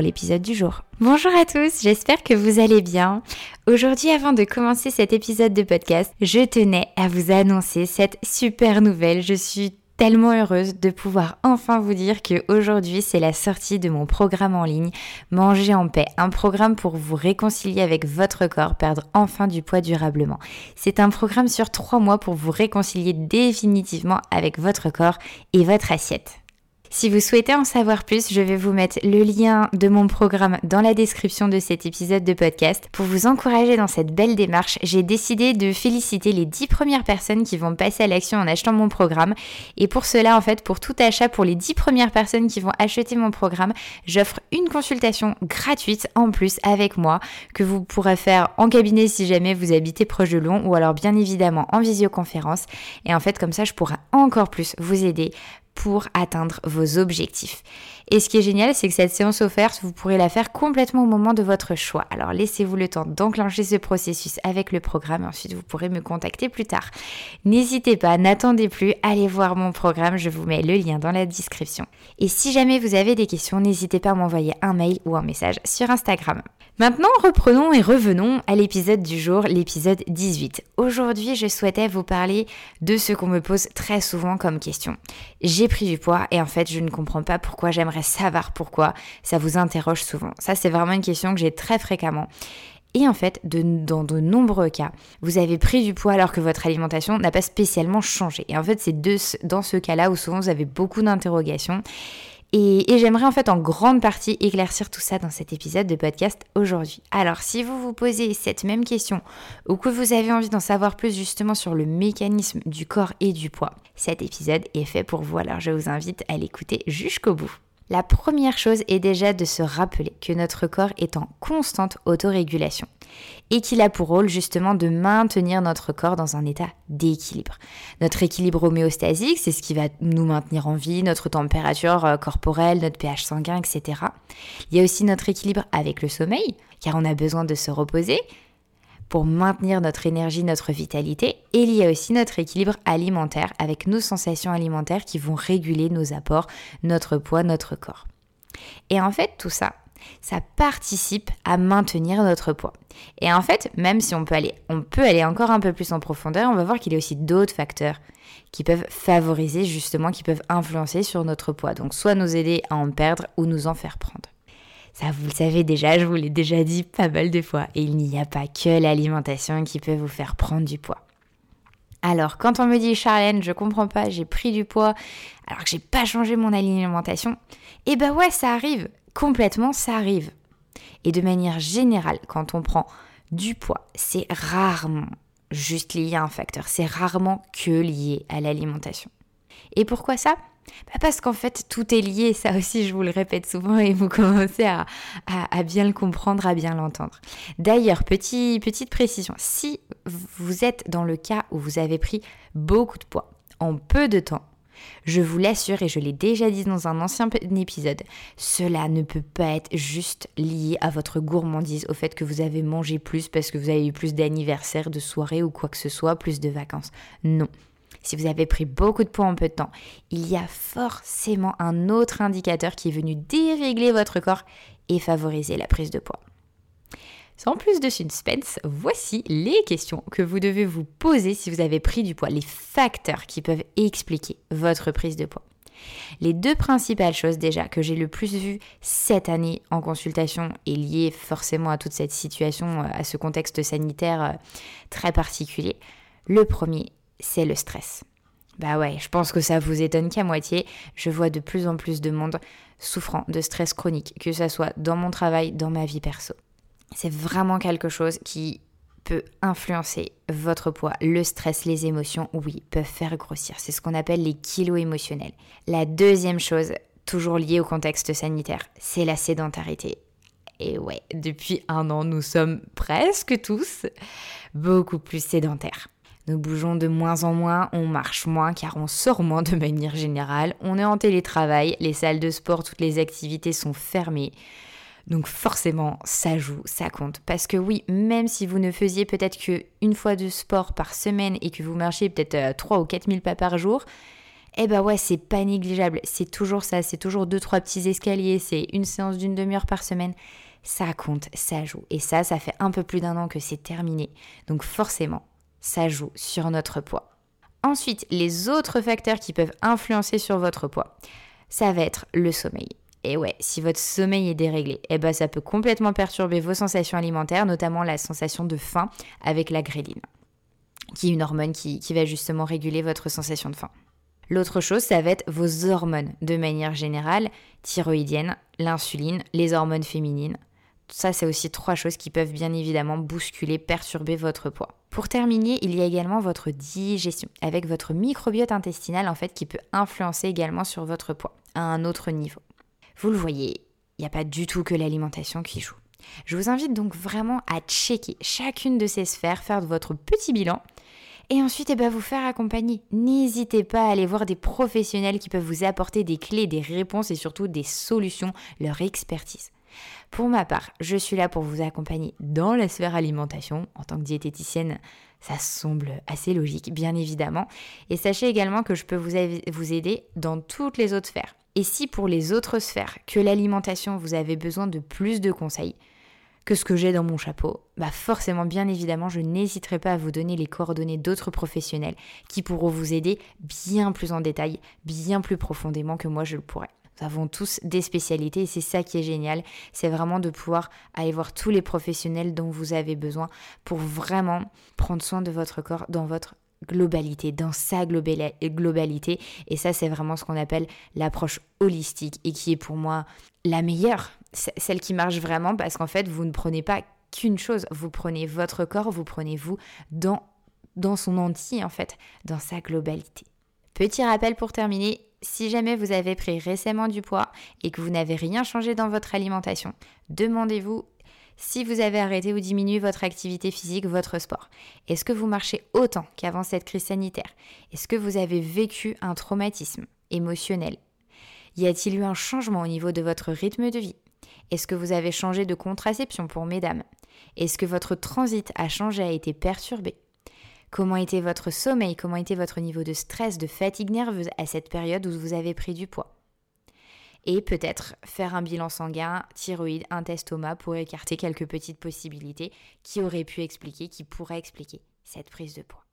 l'épisode du jour. Bonjour à tous, j'espère que vous allez bien. Aujourd'hui, avant de commencer cet épisode de podcast, je tenais à vous annoncer cette super nouvelle. Je suis tellement heureuse de pouvoir enfin vous dire que aujourd'hui c'est la sortie de mon programme en ligne Manger en paix, un programme pour vous réconcilier avec votre corps, perdre enfin du poids durablement. C'est un programme sur trois mois pour vous réconcilier définitivement avec votre corps et votre assiette. Si vous souhaitez en savoir plus, je vais vous mettre le lien de mon programme dans la description de cet épisode de podcast. Pour vous encourager dans cette belle démarche, j'ai décidé de féliciter les 10 premières personnes qui vont passer à l'action en achetant mon programme. Et pour cela, en fait, pour tout achat, pour les 10 premières personnes qui vont acheter mon programme, j'offre une consultation gratuite en plus avec moi que vous pourrez faire en cabinet si jamais vous habitez proche de Lyon ou alors bien évidemment en visioconférence. Et en fait, comme ça, je pourrai encore plus vous aider pour atteindre vos objectifs. Et ce qui est génial, c'est que cette séance offerte, vous pourrez la faire complètement au moment de votre choix. Alors laissez-vous le temps d'enclencher ce processus avec le programme ensuite vous pourrez me contacter plus tard. N'hésitez pas, n'attendez plus, allez voir mon programme, je vous mets le lien dans la description. Et si jamais vous avez des questions, n'hésitez pas à m'envoyer un mail ou un message sur Instagram. Maintenant, reprenons et revenons à l'épisode du jour, l'épisode 18. Aujourd'hui, je souhaitais vous parler de ce qu'on me pose très souvent comme question. Pris du poids et en fait, je ne comprends pas pourquoi, j'aimerais savoir pourquoi. Ça vous interroge souvent. Ça, c'est vraiment une question que j'ai très fréquemment. Et en fait, dans de nombreux cas, vous avez pris du poids alors que votre alimentation n'a pas spécialement changé. Et en fait, c'est dans ce cas-là où souvent vous avez beaucoup d'interrogations. Et, j'aimerais en fait en grande partie éclaircir tout ça dans cet épisode de podcast aujourd'hui. Alors si vous vous posez cette même question ou que vous avez envie d'en savoir plus justement sur le mécanisme du corps et du poids, cet épisode est fait pour vous. Alors je vous invite à l'écouter jusqu'au bout. La première chose est déjà de se rappeler que notre corps est en constante autorégulation et qu'il a pour rôle justement de maintenir notre corps dans un état d'équilibre. Notre équilibre homéostasique, c'est ce qui va nous maintenir en vie, notre température euh, corporelle, notre pH sanguin, etc. Il y a aussi notre équilibre avec le sommeil, car on a besoin de se reposer, pour maintenir notre énergie, notre vitalité. Et il y a aussi notre équilibre alimentaire avec nos sensations alimentaires qui vont réguler nos apports, notre poids, notre corps. Et en fait, tout ça, ça participe à maintenir notre poids. Et en fait, même si on peut aller, on peut aller encore un peu plus en profondeur, on va voir qu'il y a aussi d'autres facteurs qui peuvent favoriser justement, qui peuvent influencer sur notre poids. Donc soit nous aider à en perdre ou nous en faire prendre. Ça, vous le savez déjà, je vous l'ai déjà dit pas mal de fois. Et il n'y a pas que l'alimentation qui peut vous faire prendre du poids. Alors, quand on me dit Charlène, je comprends pas, j'ai pris du poids alors que j'ai pas changé mon alimentation, eh ben ouais, ça arrive. Complètement, ça arrive. Et de manière générale, quand on prend du poids, c'est rarement juste lié à un facteur, c'est rarement que lié à l'alimentation. Et pourquoi ça? Bah, parce qu'en fait, tout est lié, ça aussi je vous le répète souvent et vous commencez à, bien le comprendre, à bien l'entendre. D'ailleurs, petite précision, si vous êtes dans le cas où vous avez pris beaucoup de poids en peu de temps, je vous l'assure, et je l'ai déjà dit dans un ancien épisode, cela ne peut pas être juste lié à votre gourmandise, au fait que vous avez mangé plus parce que vous avez eu plus d'anniversaires, de soirées ou quoi que ce soit, plus de vacances. Non si vous avez pris beaucoup de poids en peu de temps, il y a forcément un autre indicateur qui est venu dérégler votre corps et favoriser la prise de poids. Sans plus de suspense, voici les questions que vous devez vous poser si vous avez pris du poids, les facteurs qui peuvent expliquer votre prise de poids. Les deux principales choses déjà que j'ai le plus vues cette année en consultation et liées forcément à toute cette situation, à ce contexte sanitaire euh, très particulier. Le premier, c'est le stress. Bah ouais, je pense que ça vous étonne qu'à moitié. Je vois de plus en plus de monde souffrant de stress chronique, que ce soit dans mon travail, dans ma vie perso. C'est vraiment quelque chose qui peut influencer votre poids. Le stress, les émotions, oui, peuvent faire grossir. C'est ce qu'on appelle les kilos émotionnels. La deuxième chose, toujours liée au contexte sanitaire, c'est la sédentarité. Et ouais, depuis un an, nous sommes presque tous beaucoup plus sédentaires. Nous bougeons de moins en moins, on marche moins car on sort moins de manière générale, on est en télétravail, les salles de sport, toutes les activités sont fermées. Donc forcément, ça joue, ça compte. Parce que oui, même si vous ne faisiez peut-être qu'une fois de sport par semaine et que vous marchiez peut-être 3 euh, ou 4 000 pas par jour, eh ben ouais, c'est pas négligeable. C'est toujours ça, c'est toujours 2-3 petits escaliers, c'est une séance d'une demi-heure par semaine. Ça compte, ça joue. Et ça, ça fait un peu plus d'un an que c'est terminé. Donc forcément, ça joue sur notre poids. Ensuite, les autres facteurs qui peuvent influencer sur votre poids, ça va être le sommeil. Et ouais, si votre sommeil est déréglé, eh ben ça peut complètement perturber vos sensations alimentaires, notamment la sensation de faim avec la gréline, qui est une hormone qui, qui va justement réguler votre sensation de faim. L'autre chose, ça va être vos hormones de manière générale, thyroïdienne, l'insuline, les hormones féminines. Ça, c'est aussi trois choses qui peuvent bien évidemment bousculer, perturber votre poids. Pour terminer, il y a également votre digestion, avec votre microbiote intestinal en fait qui peut influencer également sur votre poids à un autre niveau. Vous le voyez, il n'y a pas du tout que l'alimentation qui joue. Je vous invite donc vraiment à checker chacune de ces sphères, faire votre petit bilan et ensuite eh ben, vous faire accompagner. N'hésitez pas à aller voir des professionnels qui peuvent vous apporter des clés, des réponses et surtout des solutions, leur expertise. Pour ma part, je suis là pour vous accompagner dans la sphère alimentation. En tant que diététicienne, ça semble assez logique, bien évidemment. Et sachez également que je peux vous, aider dans toutes les autres sphères. Et si pour les autres sphères que l'alimentation, vous avez besoin de plus de conseils que ce que j'ai dans mon chapeau, bah forcément, bien évidemment, je n'hésiterai pas à vous donner les coordonnées d'autres professionnels qui pourront vous aider bien plus en détail, bien plus profondément que moi je le pourrais. Avons tous des spécialités et c'est ça qui est génial, c'est vraiment de pouvoir aller voir tous les professionnels dont vous avez besoin pour vraiment prendre soin de votre corps dans votre globalité, dans sa globalité. Et ça, c'est vraiment ce qu'on appelle l'approche holistique et qui est pour moi la meilleure, celle qui marche vraiment parce qu'en fait, vous ne prenez pas qu'une chose, vous prenez votre corps, vous prenez vous dans, dans son entier en fait, dans sa globalité. Petit rappel pour terminer, si jamais vous avez pris récemment du poids et que vous n'avez rien changé dans votre alimentation, demandez-vous si vous avez arrêté ou diminué votre activité physique, votre sport. Est-ce que vous marchez autant qu'avant cette crise sanitaire? Est-ce que vous avez vécu un traumatisme émotionnel? Y a-t-il eu un changement au niveau de votre rythme de vie? Est-ce que vous avez changé de contraception pour mesdames? Est-ce que votre transit a changé, a été perturbé? Comment était votre sommeil? Comment était votre niveau de stress, de fatigue nerveuse à cette période où vous avez pris du poids? Et peut-être faire un bilan sanguin, thyroïde, un testoma pour écarter quelques petites possibilités qui auraient pu expliquer, qui pourraient expliquer cette prise de poids.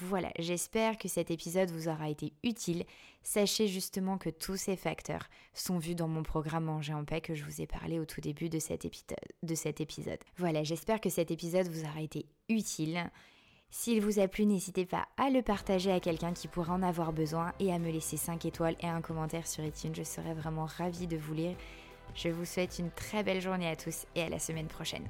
Voilà, j'espère que cet épisode vous aura été utile. Sachez justement que tous ces facteurs sont vus dans mon programme Manger en paix que je vous ai parlé au tout début de cet épisode. Voilà, j'espère que cet épisode vous aura été utile. S'il vous a plu, n'hésitez pas à le partager à quelqu'un qui pourrait en avoir besoin et à me laisser 5 étoiles et un commentaire sur iTunes. Je serais vraiment ravie de vous lire. Je vous souhaite une très belle journée à tous et à la semaine prochaine.